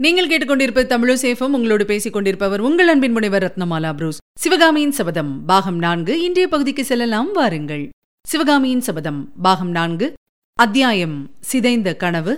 நீங்கள் கேட்டுக்கொண்டிருப்ப தமிழசேஃபம் உங்களோடு பேசிக் கொண்டிருப்பவர் உங்கள் அன்பின் முனைவர் ரத்னமாலா புரூஸ். சிவகாமியின் சபதம் பாகம் நான்கு. இன்றைய பகுதிக்கு செல்லலாம் வாருங்கள். சிவகாமியின் சபதம் பாகம் நான்கு. அத்தியாயம் சிதைந்த கனவு.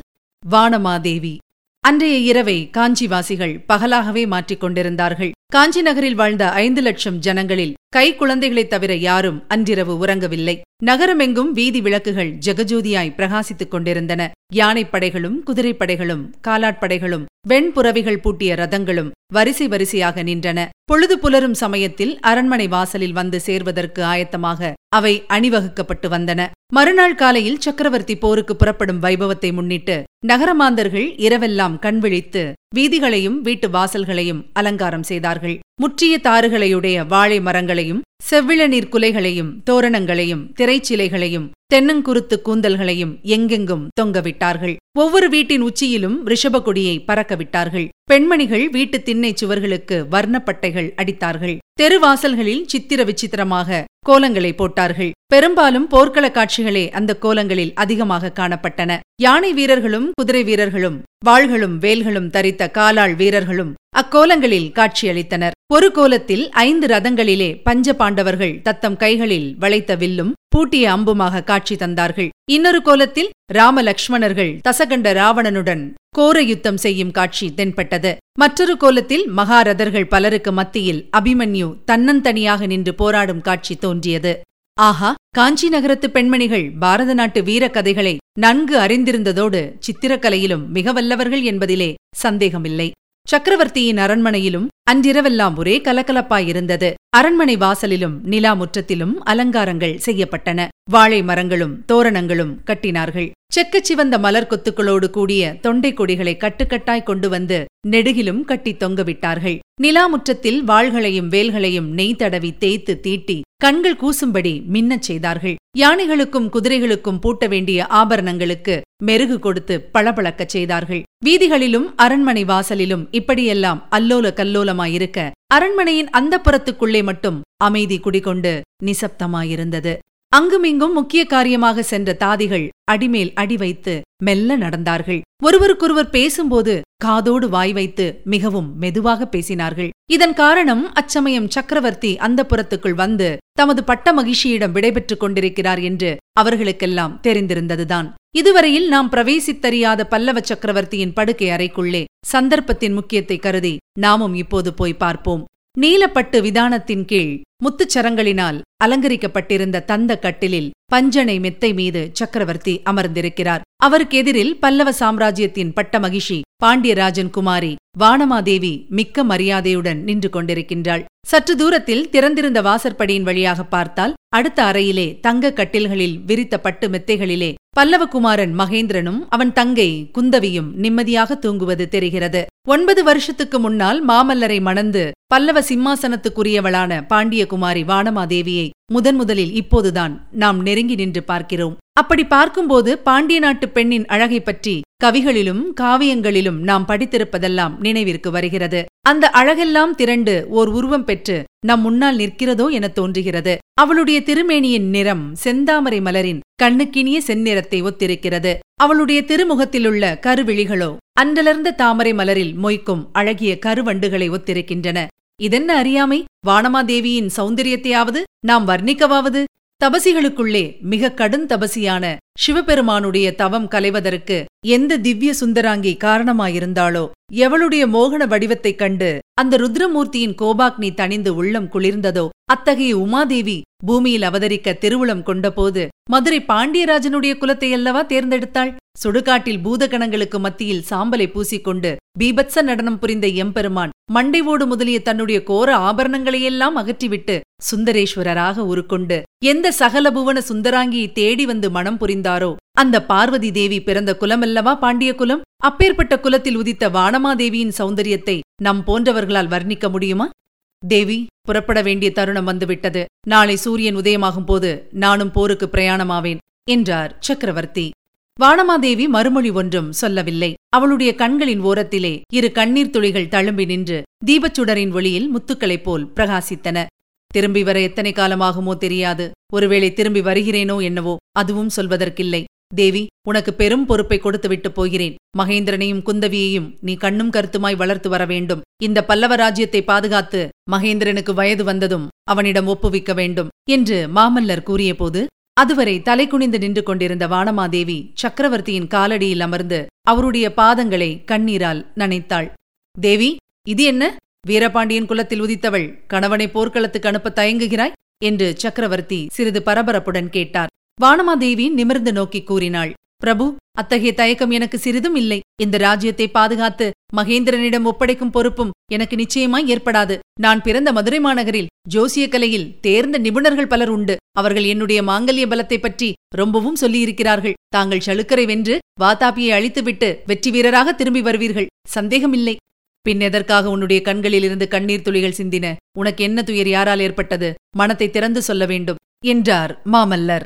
வானமாதேவி. அன்றைய இரவை காஞ்சிவாசிகள் பகலாகவே மாற்றிக் கொண்டிருந்தார்கள். காஞ்சி நகரில் வாழ்ந்த ஐந்து லட்சம் ஜனங்களில் கை குழந்தைகளைத் தவிர யாரும் அன்றிரவு உறங்கவில்லை. நகரமெங்கும் வீதி விளக்குகள் ஜெகஜோதியாய் பிரகாசித்துக் கொண்டிருந்தன. யானைப்படைகளும் குதிரைப்படைகளும் காலாட்படைகளும் வெண்புறவிகள் பூட்டிய ரதங்களும் வரிசை வரிசையாக நின்றன. பொழுது புலரும் சமயத்தில் அரண்மனை வாசலில் வந்து சேர்வதற்கு ஆயத்தமாக அவை அணிவகுக்கப்பட்டு வந்தன. மறுநாள் காலையில் சக்கரவர்த்தி போருக்கு புறப்படும் வைபவத்தை முன்னிட்டு நகரமாந்தர்கள் இரவெல்லாம் கண்விழித்து வீதிகளையும் வீட்டு வாசல்களையும் அலங்காரம் செய்தார்கள். முற்றிய தாறுகளையுடைய வாழை மரங்களையும் செவ்விளநீர் குலைகளையும் தோரணங்களையும் திரைச்சிலைகளையும் தென்னங்குருத்து கூந்தல்களையும் எங்கெங்கும் தொங்கவிட்டார்கள். ஒவ்வொரு வீட்டின் உச்சியிலும் ரிஷபகொடியை பறக்கவிட்டார்கள். பெண்மணிகள் வீட்டு திண்ணை சுவர்களுக்கு வர்ணப்பட்டைகள் அடித்தார்கள். தெருவாசல்களில் சித்திர விசித்திரமாக கோலங்களை போட்டார்கள். பெரும்பாலும் போர்க்கள காட்சிகளே அந்த கோலங்களில் அதிகமாக காணப்பட்டன. யானை வீரர்களும் குதிரை வீரர்களும் வாள்களும் வேல்களும் தரித்த காலாள் வீரர்களும் அக்கோலங்களில் காட்சியளித்தனர். ஒரு கோலத்தில் ஐந்து ரதங்களிலே பஞ்ச பாண்டவர்கள் தத்தம் கைகளில் வளைத்த வில்லும் பூட்டிய அம்புமாக காட்சி தந்தார்கள். இன்னொரு கோலத்தில் ராம லக்ஷ்மணர்கள் தசகண்ட ராவணனுடன் கோர யுத்தம் செய்யும் காட்சி தென்பட்டது. மற்றொரு கோலத்தில் மகாரதர்கள் பலருக்கு மத்தியில் அபிமன்யு தன்னந்தனியாக நின்று போராடும் காட்சி தோன்றியது. ஆஹா காஞ்சி நகரத்து பெண்மணிகள் பாரத நாட்டு வீரக்கதைகளை நன்கு அறிந்திருந்ததோடு சித்திரக்கலையிலும் மிக வல்லவர்கள் என்பதிலே சந்தேகமில்லை. சக்கரவர்த்தியின் அரண்மனையிலும் அன்றிரவெல்லாம் ஒரே கலகலப்பாயிருந்தது. அரண்மனை வாசலிலும் நிலா முற்றத்திலும் அலங்காரங்கள் செய்யப்பட்டன. வாழை மரங்களும் தோரணங்களும் கட்டினார்கள். செக்கச் சிவந்த மலர் கொத்துக்களோடு கூடிய தொண்டை கொடிகளை கட்டுக்கட்டாய் கொண்டு வந்து நெடுகிலும் கட்டி தொங்கவிட்டார்கள். நிலாமுற்றத்தில் வாள்களையும் வேல்களையும் நெய் தடவி தேய்த்து தீட்டி கண்கள் கூசும்படி மின்னச் செய்தார்கள். யானைகளுக்கும் குதிரைகளுக்கும் பூட்ட வேண்டிய ஆபரணங்களுக்கு மெருகு கொடுத்து பளபளக்கச் செய்தார்கள். வீதிகளிலும் அரண்மனை வாசலிலும் இப்படியெல்லாம் அல்லோல கல்லோலமாயிருக்க அரண்மனையின் அந்த புறத்துக்குள்ளே மட்டும் அமைதி குடிகொண்டு நிசப்தமாயிருந்தது. அங்குமிங்கும் முக்கிய காரியமாக சென்ற தாதிகள் அடிமேல் அடி வைத்து மெல்ல நடந்தார்கள். ஒருவருக்கொருவர் பேசும்போது காதோடு வாய் வைத்து மிகவும் மெதுவாக பேசினார்கள். இதன் காரணம் அச்சமயம் சக்கரவர்த்தி அந்த புறத்துக்குள் வந்து தமது பட்ட மகிழ்ச்சியிடம் விடைபெற்றுக் கொண்டிருக்கிறார் என்று அவர்களுக்கெல்லாம் தெரிந்திருந்ததுதான். இதுவரையில் நாம் பிரவேசித்தறியாத பல்லவ சக்கரவர்த்தியின் படுக்கை அறைக்குள்ளே சந்தர்ப்பத்தின் முக்கியத்தை கருதி நாமும் இப்போது போய் பார்ப்போம். நீலப்பட்டு விதானத்தின் கீழ் முத்துச்சரங்களினால் அலங்கரிக்கப்பட்டிருந்த தந்த கட்டிலில் பஞ்சனை மெத்தை மீது சக்கரவர்த்தி அமர்ந்திருக்கிறார். அவருக்கு எதிரில் பல்லவ சாம்ராஜ்யத்தின் பட்ட மகிஷி பாண்டியராஜன் குமாரி வானமாதேவி மிக்க மரியாதையுடன் நின்று கொண்டிருக்கின்றாள். சற்று தூரத்தில் திறந்திருந்த வாசற்படியின் வழியாக பார்த்தால் அடுத்த அறையிலே தங்க கட்டில்களில் விரித்த பட்டு மெத்தைகளிலே பல்லவகுமாரன் மகேந்திரனும் அவன் தங்கை குந்தவியும் நிம்மதியாக தூங்குவது தெரிகிறது. ஒன்பது வருஷத்துக்கு முன்னால் மாமல்லரை மணந்து பல்லவ சிம்மாசனத்துக்குரியவளான பாண்டியகுமாரி வானமாதேவியை முதன் முதலில் இப்போதுதான் நாம் நெருங்கி நின்று பார்க்கிறோம். அப்படி பார்க்கும்போது பாண்டிய நாட்டு பெண்ணின் அழகை பற்றி கவிகளிலும் காவியங்களிலும் நாம் படித்திருப்பதெல்லாம் நினைவிற்கு வருகிறது. அந்த அழகெல்லாம் திரண்டு ஓர் உருவம் பெற்று நம் முன்னால் நிற்கிறதோ என தோன்றுகிறது. அவளுடைய திருமேனியின் நிறம் செந்தாமரை மலரின் கண்ணுக்கினிய செந்நிறத்தை ஒத்திருக்கிறது. அவளுடைய திருமுகத்திலுள்ள கருவிழிகளோ அன்றலர்ந்த தாமரை மலரில் மொய்க்கும் அழகிய கருவண்டுகளை ஒத்திருக்கின்றன. இதென்ன அறியாமை? வானமாதேவியின் சௌந்தரியத்தையாவது நாம் வர்ணிக்கவாவது? தபசிகளுக்குள்ளே மிக கடும் தபசியான சிவபெருமானுடைய தவம் கலைவதற்கு எந்த திவ்ய சுந்தராங்கி காரணமாயிருந்தாளோ எவளுடைய மோகன வடிவத்தைக் கண்டு அந்த ருத்ரமூர்த்தியின் கோபாக்னி தணிந்து உள்ளம் குளிர்ந்ததோ அத்தகைய உமாதேவி பூமியில் அவதரிக்க திருவுளம் கொண்டபோது மதுரை பாண்டியராஜனுடைய குலத்தை அல்லவா தேர்ந்தெடுத்தாள்? சுடுகாட்டில் பூதகணங்களுக்கு மத்தியில் சாம்பலை பூசிக்கொண்டு பீபத்ச நடனம் புரிந்த எம்பெருமான் மண்டைவோடு முதலிய தன்னுடைய கோர ஆபரணங்களையெல்லாம் அகற்றிவிட்டு சுந்தரேஸ்வரராக உருக்கொண்டு எந்த சகல புவன சுந்தராங்கியை தேடி வந்து மனம் புரிந்தாரோ அந்த பார்வதி தேவி பிறந்த குலமல்லவா பாண்டிய குலம்? அப்பேற்பட்ட குலத்தில் உதித்த வானமாதேவியின் சௌந்தரியத்தை நம் போன்றவர்களால் வர்ணிக்க முடியுமா? தேவி புறப்பட வேண்டிய தருணம் வந்துவிட்டது. நாளை சூரியன் உதயமாகும் போது நானும் போருக்கு பிரயாணமாவேன் என்றார் சக்கரவர்த்தி. வானமாதேவி மறுமொழி ஒன்றும் சொல்லவில்லை. அவளுடைய கண்களின் ஓரத்திலே இரு கண்ணீர் துளிகள் தழும்பி நின்று தீபச்சுடரின் ஒளியில் முத்துக்களைப் போல் பிரகாசித்தன. திரும்பி வர எத்தனை காலமாகுமோ தெரியாது. ஒருவேளை திரும்பி வருகிறேனோ என்னவோ அதுவும் சொல்வதற்கில்லை. தேவி உனக்கு பெரும் பொறுப்பை கொடுத்துவிட்டு போகிறேன். மகேந்திரனையும் குந்தவியையும் நீ கண்ணும் கருத்துமாய் வளர்த்து வர வேண்டும். இந்த பல்லவ ராஜ்யத்தை பாதுகாத்து மகேந்திரனுக்கு வயது வந்ததும் அவனிடம் ஒப்புவிக்க வேண்டும் என்று மாமல்லர் கூறியபோது அதுவரை தலை குனிந்து நின்று கொண்டிருந்த வானமாதேவி சக்கரவர்த்தியின் காலடியில் அமர்ந்து அவருடைய பாதங்களை கண்ணீரால் நனைத்தாள். தேவி இது என்ன? வீரபாண்டியன் குலத்தில் உதித்தவள் கணவனை போர்க்களத்துக்கு அனுப்ப தயங்குகிறாய்? என்று சக்கரவர்த்தி சிறிது பரபரப்புடன் கேட்டார். வானமாதேவி நிமிர்ந்து நோக்கி கூறினாள். பிரபு அத்தகைய தயக்கம் எனக்கு சிறிதும் இல்லை. இந்த ராஜ்யத்தை பாதுகாத்து மகேந்திரனிடம் ஒப்படைக்கும் பொறுப்பும் எனக்கு நிச்சயமாய் ஏற்படாது. நான் பிறந்த மதுரை மாநகரில் ஜோசிய கலையில் தேர்ந்த நிபுணர்கள் பலர் உண்டு. அவர்கள் என்னுடைய மாங்கல்ய பலத்தை பற்றி ரொம்பவும் சொல்லியிருக்கிறார்கள். தாங்கள் சலுக்கரை வென்று வாதாபியை அழித்துவிட்டு வெற்றி வீரராக திரும்பி வருவீர்கள். சந்தேகமில்லை. பின் எதற்காக உன்னுடைய கண்களில் இருந்து கண்ணீர் துளிகள் சிந்தின? உனக்கு என்ன துயர் யாரால் ஏற்பட்டது? மனத்தை திறந்து சொல்ல வேண்டும் என்றார் மாமல்லர்.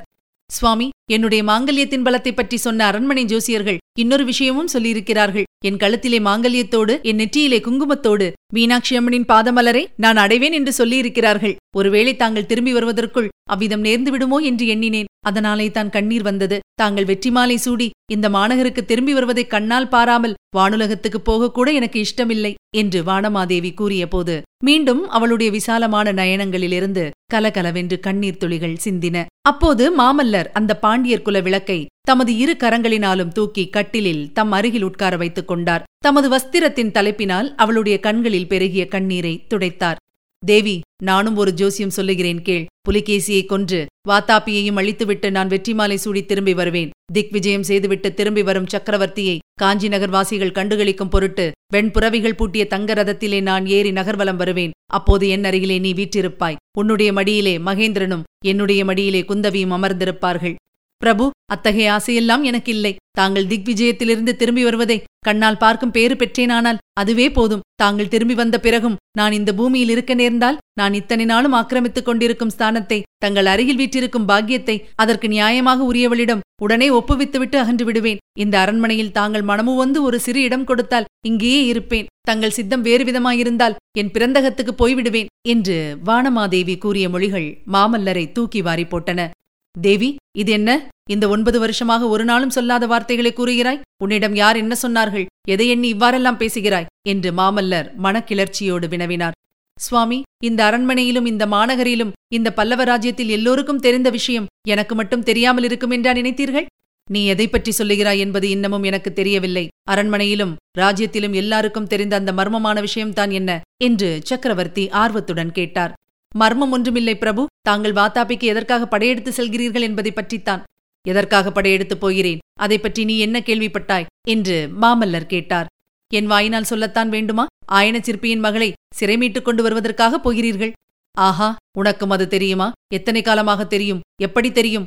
சுவாமி என்னுடைய மாங்கல்யத்தின் பலத்தை பற்றி சொன்ன அரண்மனை ஜோசியர்கள் இன்னொரு விஷயமும் சொல்லியிருக்கிறார்கள். என் கழுத்திலே மாங்கல்யத்தோடு என் நெற்றியிலே குங்குமத்தோடு மீனாட்சி அம்மனின் பாதமலரை நான் அடைவேன் என்று சொல்லியிருக்கிறார்கள். ஒருவேளை தாங்கள் திரும்பி வருவதற்குள் அவ்விதம் நேர்ந்து விடுமோ என்று எண்ணினேன். அதனாலே தான் கண்ணீர் வந்தது. தாங்கள் வெற்றி மாலை சூடி இந்த மாநகருக்கு திரும்பி வருவதை கண்ணால் பாராமல் வானுலகத்துக்கு போகக்கூட எனக்கு இஷ்டமில்லை என்று வானமாதேவி கூறியபோது மீண்டும் அவளுடைய விசாலமான நயனங்களிலிருந்து கலகலவென்று கண்ணீர் துளிகள் சிந்தின. அப்போது மாமல்லர் அந்த பாண்டியர் குல விளக்கை தமது இரு கரங்களினாலும் தூக்கி கட்டிலில் தம் அருகில் உட்கார வைத்துக் கொண்டார். தமது வஸ்திரத்தின் தலைப்பினால் அவளுடைய கண்களில் பெருகிய கண்ணீரை துடைத்தார். தேவி நானும் ஒரு ஜோசியம் சொல்லுகிறேன் கேள். புலிகேசியை கொன்று வாத்தாப்பியையும் அழித்துவிட்டு நான் வெற்றிமாலை சூடி திரும்பி வருவேன். திக் விஜயம் செய்துவிட்டு திரும்பி வரும் சக்கரவர்த்தியை காஞ்சி நகர் வாசிகள் கண்டுகளிக்கும் பொருட்டு வெண்புறவிகள் பூட்டிய தங்க ரதத்திலே நான் ஏறி நகர்வலம் வருவேன். அப்போது என் அருகிலே நீ வீற்றிருப்பாய். உன்னுடைய மடியிலே மகேந்திரனும் என்னுடைய மடியிலே குந்தவியும் அமர்ந்திருப்பார்கள். பிரபு அத்தகைய ஆசையெல்லாம் எனக்கு இல்லை தாங்கள் திக்விஜயத்திலிருந்து திரும்பி வருவதை கண்ணால் பார்க்கும் பேறு பெற்றேனானால் அதுவே போதும். தாங்கள் திரும்பி வந்த பிறகும் நான் இந்த பூமியில் இருக்க நேர்ந்தால் நான் இத்தனை நாளும் ஆக்கிரமித்துக் கொண்டிருக்கும் ஸ்தானத்தை தங்கள் அருகில் வீற்றிருக்கும் பாக்கியத்தை அதற்கு நியாயமாக உரியவளிடம் உடனே ஒப்புவித்துவிட்டு அகன்று விடுவேன். இந்த அரண்மனையில் தாங்கள் மனமு வந்து ஒரு சிறு இடம் கொடுத்தால் இங்கேயே இருப்பேன். தங்கள் சித்தம் வேறு விதமாயிருந்தால் என் பிறந்தகத்துக்கு போய்விடுவேன். என்று வானமாதேவி கூறிய மொழிகள் மாமல்லரை தூக்கி வாரி போட்டன. தேவி இது என்ன? இந்த ஒன்பது வருஷமாக ஒரு நாளும் சொல்லாத வார்த்தைகளை கூறுகிறாய்? உன்னிடம் யார் என்ன சொன்னார்கள்? எதை எண்ணி இவ்வாறெல்லாம் பேசுகிறாய்? என்று மாமல்லர் மனக்கிளர்ச்சியோடு வினவினார். சுவாமி இந்த அரண்மனையிலும் இந்த மாநகரிலும் இந்த பல்லவ ராஜ்யத்தில் எல்லோருக்கும் தெரிந்த விஷயம் எனக்கு மட்டும் தெரியாமல் இருக்கும் என்றா நினைத்தீர்கள்? நீ எதை பற்றி சொல்லுகிறாய் என்பது இன்னமும் எனக்கு தெரியவில்லை. அரண்மனையிலும் ராஜ்யத்திலும் எல்லாருக்கும் தெரிந்த அந்த மர்மமான விஷயம்தான் என்ன? என்று சக்கரவர்த்தி ஆர்வத்துடன் கேட்டார். மர்மம் ஒன்றுமில்லை பிரபு. தாங்கள் வாத்தாபிக்கு எதற்காக படையெடுத்து செல்கிறீர்கள் என்பதை பற்றித்தான். எதற்காக படையெடுத்துப் போகிறேன்? அதை பற்றி நீ என்ன கேள்விப்பட்டாய்? என்று மாமல்லர் கேட்டார். என் வாயினால் சொல்லத்தான் வேண்டுமா? ஆயன சிற்பியின் மகளை சிறை மீட்டுக் கொண்டு வருவதற்காக போகிறீர்கள்? ஆஹா உனக்கும் அது தெரியுமா? எத்தனை காலமாக தெரியும்? எப்படி தெரியும்?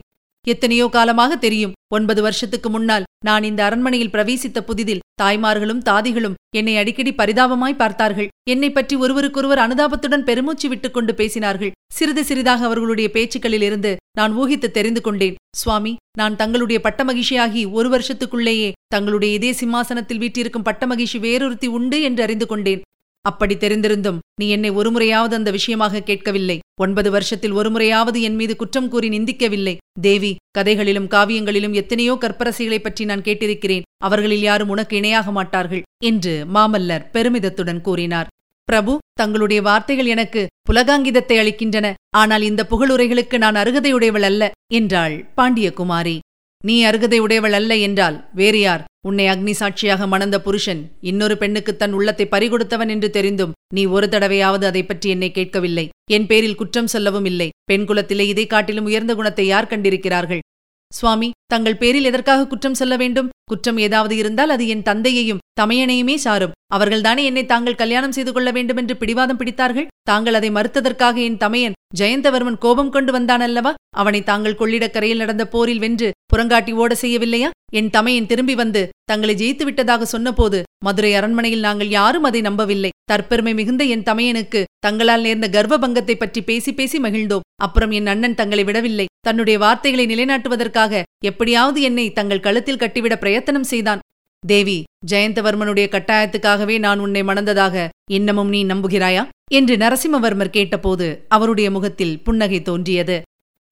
எத்தனையோ காலமாக தெரியும். ஒன்பது வருஷத்துக்கு முன்னால் நான் இந்த அரண்மனையில் பிரவேசித்த புதிதில் தாய்மார்களும் தாதிகளும் என்னை அடிக்கடி பரிதாபமாய் பார்த்தார்கள். என்னை பற்றி ஒருவருக்கொருவர் அனுதாபத்துடன் பெருமூச்சு விட்டுக் கொண்டு பேசினார்கள். சிறிது சிறிதாக அவர்களுடைய பேச்சுக்களில் இருந்து நான் ஊகித்து தெரிந்து கொண்டேன். சுவாமி நான் தங்களுடைய பட்டமகிழ்ச்சியாகி ஒரு வருஷத்துக்குள்ளேயே தங்களுடைய இதே சிம்மாசனத்தில் வீட்டிருக்கும் பட்டமகிழ்ச்சி வேறொருத்தி உண்டு என்று அறிந்து கொண்டேன். அப்படி தெரிந்திருந்தும் நீ என்னை ஒருமுறையாவது அந்த விஷயமாக கேட்கவில்லை. ஒன்பது வருஷத்தில் ஒருமுறையாவது என் மீது குற்றம் கூறி நிந்திக்கவில்லை. தேவி கதைகளிலும் காவியங்களிலும் எத்தனையோ கற்பரசிகளைப் பற்றி நான் கேட்டிருக்கிறேன். அவர்களில் யாரும் உனக்கு இணையாக மாட்டார்கள் என்று மாமல்லர் பெருமிதத்துடன் கூறினார். பிரபு தங்களுடைய வார்த்தைகள் எனக்கு புலகாங்கிதத்தை அளிக்கின்றன. ஆனால் இந்த புகழுரைகளுக்கு நான் அருகதையுடையவள் அல்ல என்றாள் பாண்டியகுமாரி. நீ அருகதை உடையவள் அல்ல என்றால் வேறு யார்? உன்னை அக்னி சாட்சியாக மணந்த புருஷன் இன்னொரு பெண்ணுக்கு தன் உள்ளத்தை பறிகொடுத்தவன் என்று தெரிந்தும் நீ ஒரு தடவையாவது அதை பற்றி என்னை கேட்கவில்லை. என் பேரில் குற்றம் சொல்லவும் இல்லை. பெண் குலத்திலே இதை காட்டிலும் உயர்ந்த குணத்தை யார் கண்டிருக்கிறார்கள்? சுவாமி தங்கள் பேரில் எதற்காக குற்றம் சொல்ல வேண்டும்? குற்றம் ஏதாவது இருந்தால் அது என் தந்தையையும் தமையனையுமே சாரும். அவர்கள்தானே என்னை தாங்கள் கல்யாணம் செய்து கொள்ள வேண்டும் என்று பிடிவாதம் பிடித்தார்கள்? தாங்கள் அதை மறுத்ததற்காக என் தமையன் ஜெயந்தவர்மன் கோபம் கொண்டு வந்தான் அல்லவா அவனை தாங்கள் கொள்ளிடக்கரையில் நடந்த போரில் வென்று புறங்காட்டி ஓட செய்யவில்லையா? என் தமையன் திரும்பி வந்து தங்களை ஜெயித்து விட்டதாக சொன்னபோது மதுரை அரண்மனையில் நாங்கள் யாரும் அதை நம்பவில்லை. தற்பெருமை மிகுந்த என் தமையனுக்கு தங்களால் நேர்ந்த கர்ப்பபங்கத்தை பற்றி பேசி பேசி மகிழ்ந்தோம். அப்புறம் என் அண்ணன் தங்களை விடவில்லை. தன்னுடைய வார்த்தைகளை நிலைநாட்டுவதற்காக எப்படியாவது என்னை தங்கள் கழுத்தில் கட்டிவிட பிரயத்தனம் செய்தான். தேவி ஜெயந்தவர்மனுடைய கட்டாயத்துக்காகவே நான் உன்னை மணந்ததாக இன்னமும் நீ நம்புகிறாயா? என்று நரசிம்மவர்மர் கேட்டபோது அவருடைய முகத்தில் புன்னகை தோன்றியது.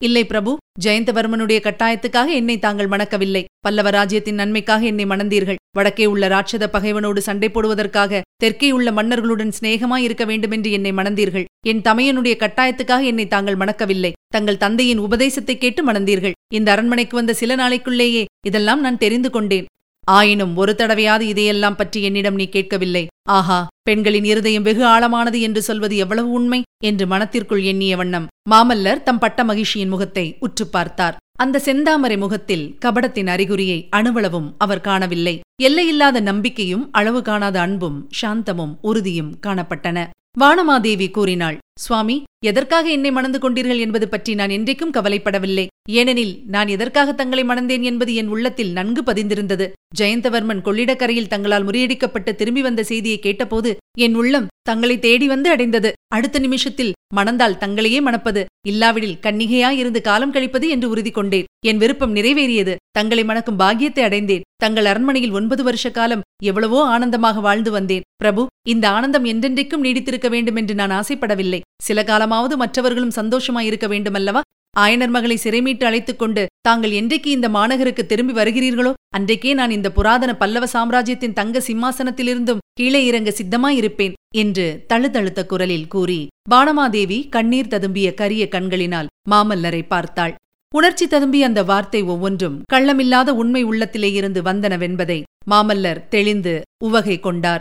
இல்லை பிரபு ஜெயந்தவர்மனுடைய கட்டாயத்துக்காக என்னை தாங்கள் மணக்கவில்லை. பல்லவ ராஜ்யத்தின் நன்மைக்காக என்னை மணந்தீர்கள். வடக்கே உள்ள ராட்சத பகைவனோடு சண்டை போடுவதற்காக தெற்கே உள்ள மன்னர்களுடன் சிநேகமாய் இருக்க வேண்டுமென்று என்னை மணந்தீர்கள். என் தமையனுடைய கட்டாயத்துக்காக என்னை தாங்கள் மணக்கவில்லை. தங்கள் தந்தையின் உபதேசத்தை கேட்டு மணந்தீர்கள். இந்த அரண்மனைக்கு வந்த சில நாளைக்குள்ளேயே இதெல்லாம் நான் தெரிந்து கொண்டேன். ஆயினும் ஒரு தடவையாவது இதையெல்லாம் பற்றி என்னிடம் நீ கேட்கவில்லை. ஆஹா பெண்களின் இருதயம் வெகு ஆழமானது என்று சொல்வது எவ்வளவு உண்மை? என்று மனத்திற்குள் எண்ணிய வண்ணம் மாமல்லர் தம் பட்ட மகிழ்ச்சியின் முகத்தை உற்று பார்த்தார். அந்த செந்தாமரை முகத்தில் கபடத்தின் அறிகுறியை அணுவளவும் அவர் காணவில்லை. எல்லையில்லாத நம்பிக்கையும் அளவு காணாத அன்பும் சாந்தமும் உறுதியும் காணப்பட்டன. வானமாதேவி கூறினாள் சுவாமி எதற்காக என்னை மணந்து கொண்டீர்கள் என்பது பற்றி நான் என்றைக்கும் கவலைப்படவில்லை. ஏனெனில் நான் எதற்காக தங்களை மணந்தேன் என்பது என் உள்ளத்தில் நன்கு பதிந்திருந்தது. ஜெயந்தவர்மன் கொள்ளிடக்கரையில் தங்களால் முறியடிக்கப்பட்டு திரும்பி வந்த செய்தியை கேட்டபோது என் உள்ளம் தங்களை தேடி வந்து அடைந்தது. அடுத்த நிமிஷத்தில் மணந்தால் தங்களையே மணப்பது. இல்லாவிடில் கன்னிகையாயிருந்து காலம் கழிப்பது என்று உறுதி கொண்டேன். என் விருப்பம் நிறைவேறியது. தங்களை மணக்கும் பாக்கியத்தை அடைந்தேன். தங்கள் அரண்மனையில் ஒன்பது வருஷ காலம் எவ்வளவோ ஆனந்தமாக வாழ்ந்து வந்தேன். பிரபு இந்த ஆனந்தம் என்றென்றைக்கும் நீடித்திருக்க வேண்டும் என்று நான் ஆசைப்படவில்லை. சில காலமாவது மற்றவர்களும் சந்தோஷமாயிருக்க வேண்டுமல்லவா? ஆயனர் மகளை சிறைமீட்டு அழைத்துக் கொண்டு தாங்கள் என்றைக்கு இந்த மாநகருக்கு திரும்பி வருகிறீர்களோ அன்றைக்கே நான் இந்த புராதன பல்லவ சாம்ராஜ்யத்தின் தங்க சிம்மாசனத்திலிருந்தும் கீழே இறங்க சித்தமாயிருப்பேன் என்று தழுதழுத்த குரலில் கூறி பானமாதேவி கண்ணீர் ததும்பிய கரிய கண்களினால் மாமல்லரை பார்த்தாள். உணர்ச்சி ததும்பிய அந்த வார்த்தை ஒவ்வொன்றும் கள்ளமில்லாத உண்மை உள்ளத்திலே இருந்து வந்தனவென்பதை மாமல்லர் தெளிந்து உவகை கொண்டார்.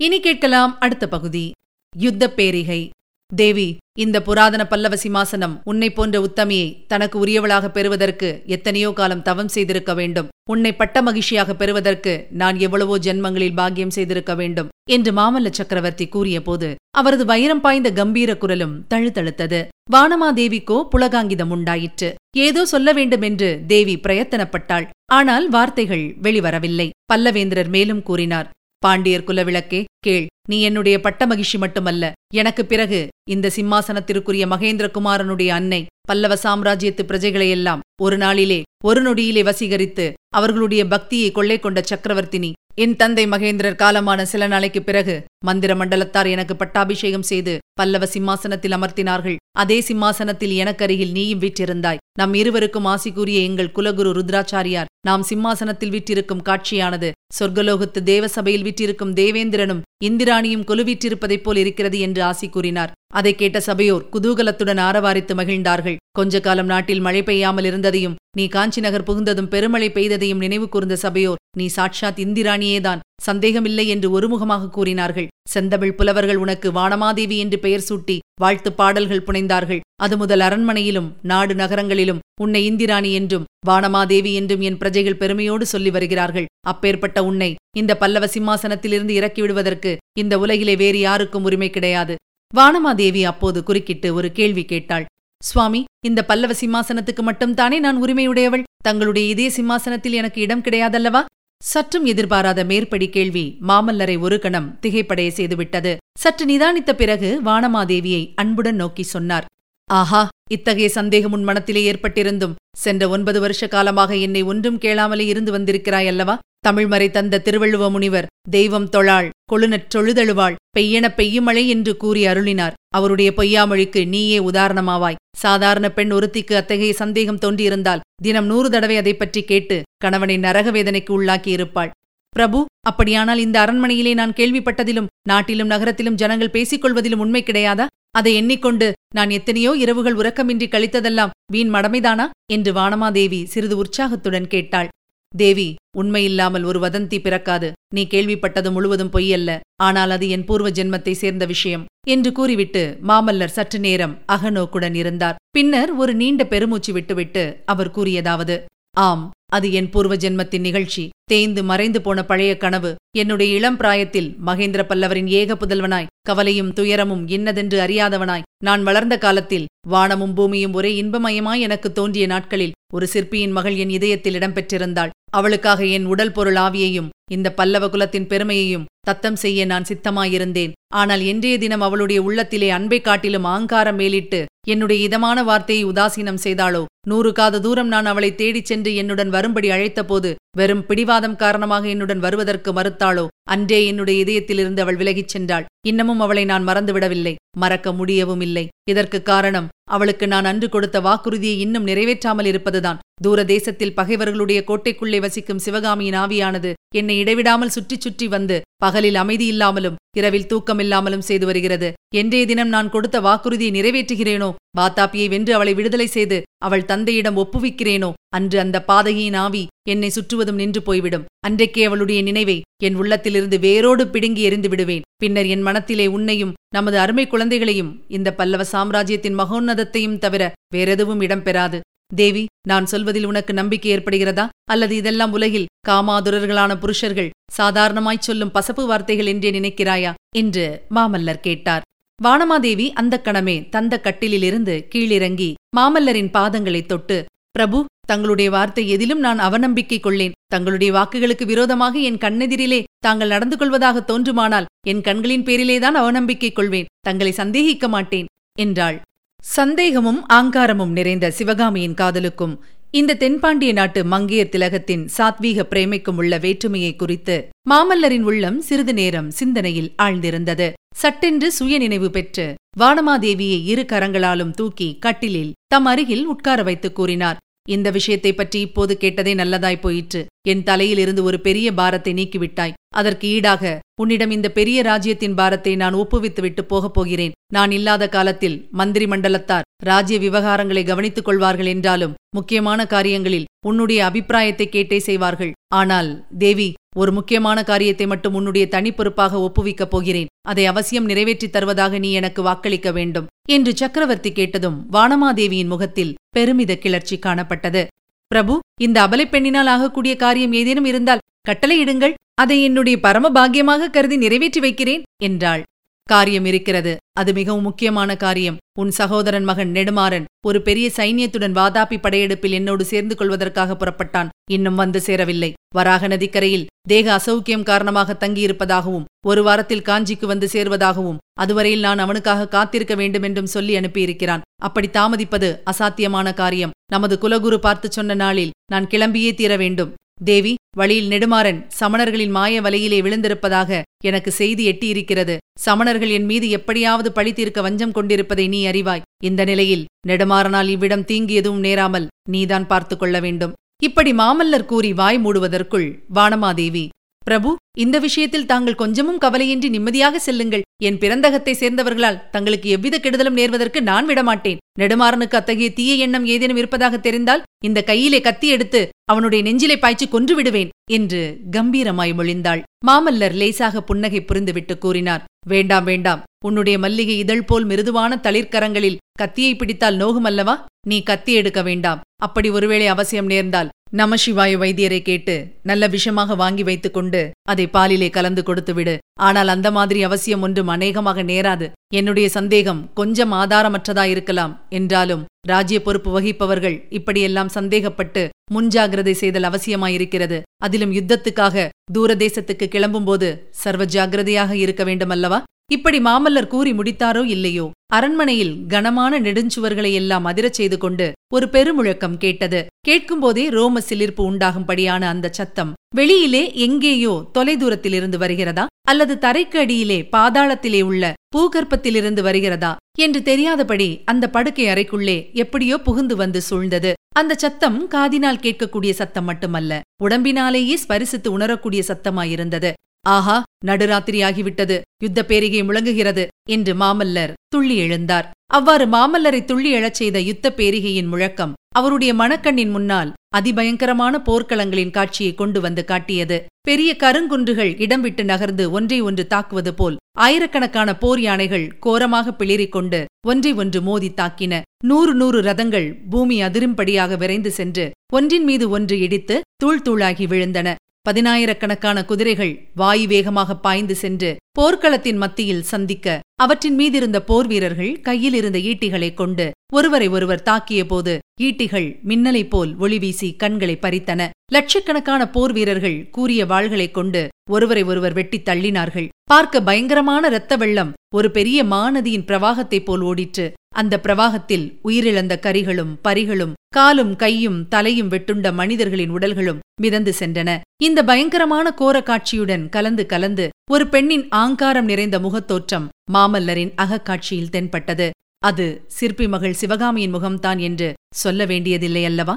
இனி கேட்கலாம் அடுத்த பகுதி. யுத்தப் பேரிகை. தேவி இந்த புராதன பல்லவ சிம்மாசனம் உன்னை போன்ற உத்தமியை தனக்கு உரியவளாக பெறுவதற்கு எத்தனையோ காலம் தவம் செய்திருக்க வேண்டும். உன்னை பட்ட மகிழ்ச்சியாக பெறுவதற்கு நான் எவ்வளவோ ஜென்மங்களில் பாக்கியம் செய்திருக்க வேண்டும் என்று மாமல்ல சக்கரவர்த்தி கூறியபோது அவரது வைரம் பாய்ந்த கம்பீர குரலும் தழுதழுத்தது வானமாதேவிக்கோ புலகாங்கிதம் உண்டாயிற்று. ஏதோ சொல்ல வேண்டும் என்று தேவி பிரயத்தனப்பட்டாள். ஆனால் வார்த்தைகள் வெளிவரவில்லை. பல்லவேந்திரர் மேலும் கூறினார் பாண்டியர் குலவிளக்கே கேள் நீ என்னுடைய பட்ட மகிழ்ச்சி மட்டுமல்ல. எனக்கு பிறகு இந்த சிம்மாசனத்திற்குரிய மகேந்திரகுமாரனுடைய அன்னை பல்லவ சாம்ராஜ்யத்து பிரஜைகளையெல்லாம் ஒரு நாளிலே ஒரு நொடியிலே வசீகரித்து அவர்களுடைய பக்தியை கொள்ளை கொண்ட சக்கரவர்த்தினி என் தந்தை மகேந்திரர் காலமான சில நாளைக்கு பிறகு மந்திர மண்டலத்தார் எனக்கு பட்டாபிஷேகம் செய்து பல்லவ சிம்மாசனத்தில் அமர்த்தினார்கள். அதே சிம்மாசனத்தில் எனக்கருகில் நீயும் வீற்றிருந்தாய். நம் இருவருக்கும் ஆசி கூறிய எங்கள் குலகுரு ருத்ராச்சாரியார் நாம் சிம்மாசனத்தில் விட்டிருக்கும் காட்சியானது. சொர்க்கலோகத்து தேவசபையில் விட்டிருக்கும் தேவேந்திரனும் இந்திராணியும் கொலுவீற்றிருப்பதைப் போல் இருக்கிறது என்று ஆசி கூறினார். அதை கேட்ட சபையோர் குதூகலத்துடன் ஆரவாரித்து மகிழ்ந்தார்கள். கொஞ்ச காலம் நாட்டில் மழை பெய்யாமல் இருந்ததையும் நீ காஞ்சி நகர் புகுந்ததும் பெருமழை பெய்ததையும் நினைவு கூர்ந்த சபையோர் நீ சாட்சாத் இந்திராணியேதான் சந்தேகமில்லை என்று ஒருமுகமாக கூறினார்கள். செந்தமிழ் புலவர்கள் உனக்கு வானமாதேவி என்று பெயர் சூட்டி வாழ்த்துப் பாடல்கள் புனைந்தார்கள். அது முதல் அரண்மனையிலும் நாடு நகரங்களிலும் உன்னை இந்திராணி என்றும் வானமாதேவி என்றும் என் பிரஜைகள் பெருமையோடு சொல்லி வருகிறார்கள். அப்பேற்பட்ட உன்னை இந்த பல்லவ சிம்மாசனத்திலிருந்து இறக்கிவிடுவதற்கு இந்த உலகிலே வேறு யாருக்கும் உரிமை கிடையாது. வானமாதேவி அப்போது குறுக்கிட்டு ஒரு கேள்வி கேட்டாள். சுவாமி இந்த பல்லவ சிம்மாசனத்துக்கு மட்டும்தானே நான் உரிமையுடையவள்? தங்களுடைய இதே சிம்மாசனத்தில் எனக்கு இடம் கிடையாதல்லவா? சற்றும் எதிர்பாராத மேற்படி கேள்வி மாமல்லரை ஒரு கணம் திகைப்படைய செய்துவிட்டது. சற்று நிதானித்த பிறகு வானமாதேவியை அன்புடன் நோக்கி சொன்னார். ஆஹா இத்தகைய சந்தேகம் உன் மனத்திலே ஏற்பட்டிருந்தும். சென்ற ஒன்பது வருஷ காலமாக என்னை ஒன்றும் கேளாமலே இருந்து வந்திருக்கிறாய் அல்லவா தமிழ்மறை தந்த திருவள்ளுவ முனிவர் தெய்வம் தொழாள் கொழுனற் சொழுதழுவாள் பெய்யென பெய்யுமழை என்று கூறி அருளினார். அவருடைய பொய்யாமொழிக்கு நீயே உதாரணமாவாய். சாதாரண பெண் ஒருத்திக்கு அத்தகைய சந்தேகம் தோன்றியிருந்தால் தினம் நூறு தடவை அதை பற்றி கேட்டு கணவனை நரக வேதனைக்கு உள்ளாக்கி இருப்பாள். பிரபு அப்படியானால் இந்த அரண்மனையிலே நான் கேள்விப்பட்டதிலும் நாட்டிலும் நகரத்திலும் ஜனங்கள் பேசிக் கொள்வதிலும் உண்மை கிடையாதா? அதை எண்ணிக்கொண்டு நான் எத்தனையோ இரவுகள் உறக்கமின்றி கழித்ததெல்லாம் வீண் மடமைதானா? என்று வானமாதேவி சிறிது உற்சாகத்துடன் கேட்டாள். தேவி உண்மையில்லாமல் ஒரு வதந்தி பிறக்காது. நீ கேள்விப்பட்டது முழுவதும் பொய்யல்ல. ஆனால் அது என் பூர்வ ஜென்மத்தை சேர்ந்த விஷயம். என்று கூறிவிட்டு மாமல்லர் சற்று நேரம் அகநோக்குடன் இருந்தார். பின்னர் ஒரு நீண்ட பெருமூச்சு விட்டுவிட்டு அவர் கூறியதாவது ஆம் அது என் பூர்வ ஜென்மத்தின் நிகழ்ச்சி. தேய்ந்து மறைந்து போன பழைய கனவு என்னுடைய இளம் பிராயத்தில் மகேந்திர பல்லவரின் ஏக புதல்வனாய். கவலையும் துயரமும் இன்னதென்று அறியாதவனாய். நான் வளர்ந்த காலத்தில் வானமும் பூமியும் ஒரே இன்பமயமாய் எனக்கு தோன்றிய நாட்களில் ஒரு சிற்பியின் மகள் என் இதயத்தில் இடம்பெற்றிருந்தாள். அவளுக்காக என் உடல் பொருள் ஆவியையும் இந்த பல்லவ குலத்தின் பெருமையையும் தத்தம் செய்ய நான் சித்தமாயிருந்தேன். ஆனால் இன்றைய தினம் அவளுடைய உள்ளத்திலே அன்பை காட்டிலும் ஆங்காரம் மேலிட்டு என்னுடைய இதமான வார்த்தையை உதாசீனம் செய்தாளோ? நூறு காத தூரம் நான் அவளை தேடிச் சென்று என்னுடன் வரும்படி அழைத்தபோது வெறும் பிடிவாதம் காரணமாக என்னுடன் வருவதற்கு மறுத்தாளோ? அன்றே என்னுடைய இதயத்திலிருந்து அவள் விலகிச் சென்றாள். இன்னமும் அவளை நான் மறந்துவிடவில்லை. மறக்க முடியவும் இல்லை. இதற்கு காரணம் அவளுக்கு நான் அன்று கொடுத்த வாக்குறுதியை இன்னும் நிறைவேற்றாமல் இருப்பதுதான். தூர தேசத்தில் பகைவர்களுடைய கோட்டைக்குள்ளே வசிக்கும் சிவகாமியின் ஆவியானது என்னை இடைவிடாமல் சுற்றி சுற்றி வந்து பகலில் அமைதி இல்லாமலும் இரவில் தூக்கமில்லாமலும் செய்து வருகிறது. என்றே தினம் நான் கொடுத்த வாக்குறுதியை நிறைவேற்றுகிறேனோ? வாத்தாப்பியை வென்று அவளை விடுதலை செய்து அவள் தந்தையிடம் ஒப்புவிக்கிறேனோ? அன்று அந்த பாதகியின் ஆவி என்னை சுற்றுவதும் நின்று போய்விடும். அன்றைக்கே அவளுடைய நினைவை என் உள்ளத்திலிருந்து வேரோடு பிடுங்கி எறிந்து விடுவேன். பின்னர் என் மனத்திலே உன்னையும் நமது அருமை குழந்தைகளையும் இந்த பல்லவ சாம்ராஜ்யத்தின் மகோன்னதத்தையும் தவிர வேறெதுவும் இடம்பெறாது தேவி நான் சொல்வதில் உனக்கு நம்பிக்கை ஏற்படுகிறதா? அல்லது இதெல்லாம் உலகில் காமாதுரர்களான புருஷர்கள் சாதாரணமாய்ச் சொல்லும் பசப்பு வார்த்தைகள் என்றே நினைக்கிறாயா? என்று மாமல்லர் கேட்டார். வானமாதேவி அந்த கணமே தந்த கட்டிலிலிருந்து கீழிறங்கி மாமல்லரின் பாதங்களைத் தொட்டு பிரபு தங்களுடைய வார்த்தை எதிலும் நான் அவநம்பிக்கை கொள்ளேன் தங்களுடைய வாக்குகளுக்கு விரோதமாக என் கண்ணெதிரிலே தாங்கள் நடந்து கொள்வதாக தோன்றுமானால் என் கண்களின் பேரிலேதான் அவநம்பிக்கை கொள்வேன் தங்களை சந்தேகிக்க மாட்டேன் என்றாள். சந்தேகமும் ஆங்காரமும் நிறைந்த சிவகாமியின் காதலுக்கும் இந்த தென்பாண்டிய நாட்டு மங்கையர் திலகத்தின் சாத்வீக பிரேமைக்கும் உள்ள வேற்றுமையை குறித்து மாமல்லரின் உள்ளம் சிறிது நேரம் சிந்தனையில் ஆழ்ந்திருந்தது. சட்டென்று சுயநினைவு பெற்று வானமாதேவியை இரு கரங்களாலும் தூக்கி கட்டிலில் தம் அருகில் உட்கார வைத்து கூறினார். இந்த விஷயத்தை பற்றி இப்போது கேட்டதே நல்லதாய் போயிற்று. என் தலையில் இருந்து ஒரு பெரிய பாரத்தை நீக்கிவிட்டாய். அதற்கு ஈடாக உன்னிடம் இந்த பெரிய ராஜ்யத்தின் பாரத்தை நான் ஒப்புவித்துவிட்டு போகப் போகிறேன். நான் இல்லாத காலத்தில் மந்திரி மண்டலத்தார் ராஜ்ய விவகாரங்களை கவனித்துக் கொள்வார்கள் என்றாலும் முக்கியமான காரியங்களில் உன்னுடைய அபிப்பிராயத்தை கேட்டே செய்வார்கள். ஆனால் தேவி ஒரு முக்கியமான காரியத்தை மட்டும் உன்னுடைய தனிப்பொறுப்பாக ஒப்புவிக்கப் போகிறேன். அதை அவசியம் நிறைவேற்றித் தருவதாக நீ எனக்கு வாக்களிக்க வேண்டும் என்று சக்கரவர்த்தி கேட்டதும் வானமாதேவியின் முகத்தில் பெருமித கிளர்ச்சி காணப்பட்டது. பிரபு இந்த அபலைப் பெண்ணினால் ஆகக்கூடிய காரியம் ஏதேனும் இருந்தால் கட்டளையிடுங்கள். அதை என்னுடைய பரம பாக்கியமாக கருதி நிறைவேற்றி வைக்கிறேன் என்றாள். காரியம் இருக்கிறது. அது மிகவும் முக்கியமான காரியம். உன் சகோதரன் மகன் நெடுமாறன் ஒரு பெரிய சைன்யத்துடன் வாதாபி படையெடுப்பில் என்னோடு சேர்ந்து கொள்வதற்காக புறப்பட்டான். இன்னும் வந்து சேரவில்லை. வராக நதிக்கரையில் தேக அசௌக்கியம் காரணமாக தங்கியிருப்பதாகவும் ஒரு வாரத்தில் காஞ்சிக்கு வந்து சேர்வதாகவும் அதுவரையில் நான் அவனுக்காக காத்திருக்க வேண்டும் என்றும் சொல்லி அனுப்பியிருக்கிறான். அப்படி தாமதிப்பது அசாத்தியமான காரியம். நமது குலகுரு பார்த்து சொன்ன நாளில் நான் கிளம்பியே தீர வேண்டும். தேவி வழியில் நெடுமாறன் சமணர்களின் மாய வலையிலே விழுந்திருப்பதாக எனக்கு செய்தி எட்டியிருக்கிறது. சமணர்கள் என் மீது எப்படியாவது பழி தீர்க்க வஞ்சம் கொண்டிருப்பதை நீ அறிவாய். இந்த நிலையில் நெடுமாறனால் இவ்விடம் தீங்கு எதுவும் நேராமல் நீதான் பார்த்து கொள்ள வேண்டும். இப்படி மாமல்லர் கூறி வாய் மூடுவதற்குள் வானமாதேவி பிரபு இந்த விஷயத்தில் தாங்கள் கொஞ்சமும் கவலையின்றி நிம்மதியாக செல்லுங்கள். என் பிறந்தகத்தை சேர்ந்தவர்களால் தங்களுக்கு எவ்வித கெடுதலும் நேர்வதற்கு நான் விடமாட்டேன். நெடுமாறனுக்கு அத்தகைய தீய எண்ணம் ஏதேனும் இருப்பதாக தெரிந்தால் இந்த கையிலே கத்தி எடுத்து அவனுடைய நெஞ்சிலை பாய்ச்சி கொன்று விடுவேன் என்று கம்பீரமாய் மொழிந்தாள். மாமல்லர் லேசாக புன்னகை புரிந்துவிட்டு கூறினார் வேண்டாம் வேண்டாம். உன்னுடைய மல்லிகை இதழ் போல் மிருதுவான தளிர்க்கரங்களில் கத்தியை பிடித்தால் நோகுமல்லவா? நீ கத்தி எடுக்க வேண்டாம். அப்படி ஒருவேளை அவசியம் நேர்ந்தால் நமசிவாய வைத்தியரை கேட்டு நல்ல விஷமாக வாங்கி வைத்துக்கொண்டு அதை பாலிலே கலந்து கொடுத்துவிடு ஆனால் அந்த மாதிரி அவசியம் ஒன்றும் அநேகமாக நேராது. என்னுடைய சந்தேகம் கொஞ்சம் ஆதாரமற்றதாயிருக்கலாம் என்றாலும் ராஜ்ய பொறுப்பு வகிப்பவர்கள் இப்படியெல்லாம் சந்தேகப்பட்டு முன்ஜாகிரதை செய்தல் அவசியமாயிருக்கிறது. அதிலும் யுத்தத்துக்காக தூரதேசத்துக்கு கிளம்பும்போது சர்வ ஜாகிரதையாக இருக்க வேண்டுமல்லவா? இப்படி மாமல்லர் கூறி முடித்தாரோ இல்லையோ? அரண்மனையில் கனமான நெடுஞ்சுவர்களை எல்லாம் அதிரச் செய்து கொண்டு ஒரு பெருமுழக்கம் கேட்டது. கேட்கும்போதே ரோம சிலிர்ப்பு உண்டாகும்படியான அந்த சத்தம் வெளியிலே எங்கேயோ தொலைதூரத்திலிருந்து வருகிறதா? அல்லது தரைக்கு அடியிலே பாதாளத்திலே உள்ள பூகற்பத்திலிருந்து வருகிறதா? என்று தெரியாதபடி அந்த படுக்கை அறைக்குள்ளே எப்படியோ புகுந்து வந்து சூழ்ந்தது. அந்த சத்தம் காதினால் கேட்கக்கூடிய சத்தம் மட்டுமல்ல உடம்பினாலேயே ஸ்பரிசித்து உணரக்கூடிய சத்தமாயிருந்தது. ஆஹா நடுராத்திரியாகிவிட்டது. யுத்த பேரிகை முழங்குகிறது என்று மாமல்லர் துள்ளி எழுந்தார். அவ்வாறு மாமல்லரை துள்ளி எழச் செய்த யுத்த பேரிகையின் முழக்கம் அவருடைய மணக்கண்ணின் முன்னால் அதிபயங்கரமான போர்க்களங்களின் காட்சியை கொண்டு வந்து காட்டியது. பெரிய கருங்குன்றுகள் இடம் விட்டு நகர்ந்து ஒன்றை ஒன்று தாக்குவது போல் ஆயிரக்கணக்கான போர் யானைகள் கோரமாக பிளிரிக் கொண்டு ஒன்றை ஒன்று மோதி தாக்கின. நூறு நூறு ரதங்கள் பூமி அதிரும்படியாக விரைந்து சென்று ஒன்றின் மீது ஒன்று இடித்து தூள் தூளாகி விழுந்தன. பதினாயிரக்கணக்கான குதிரைகள் வாயு வேகமாக பாய்ந்து சென்று போர்க்களத்தின் மத்தியில் சந்திக்க அவற்றின் மீதிருந்த போர் வீரர்கள் கையில் இருந்த ஈட்டிகளைக் கொண்டு ஒருவரை ஒருவர் தாக்கிய போது ஈட்டிகள் மின்னலைப் போல் ஒளிவீசி கண்களை பறித்தன. லட்சக்கணக்கான போர் வீரர்கள் கூறிய வாள்களைக் கொண்டு ஒருவரை ஒருவர் வெட்டித் தள்ளினார்கள். பார்க்க பயங்கரமான இரத்த வெள்ளம் ஒரு பெரிய மாநதியின் பிரவாகத்தைப் போல் ஓடிற்று. அந்த பிரவாகத்தில் உயிரிழந்த கரிகளும் பரிகளும் காலும் கையும் தலையும் வெட்டுண்ட மனிதர்களின் உடல்களும் மிதந்து சென்றன. இந்த பயங்கரமான கோர காட்சியுடன் கலந்து கலந்து ஒரு பெண்ணின் ஆங்காரம் நிறைந்த முகத்தோற்றம் மாமல்லரின் அகக்காட்சியில் தென்பட்டது. அது சிற்பி மகள் சிவகாமியின் முகம்தான் என்று சொல்ல வேண்டியதில்லை அல்லவா?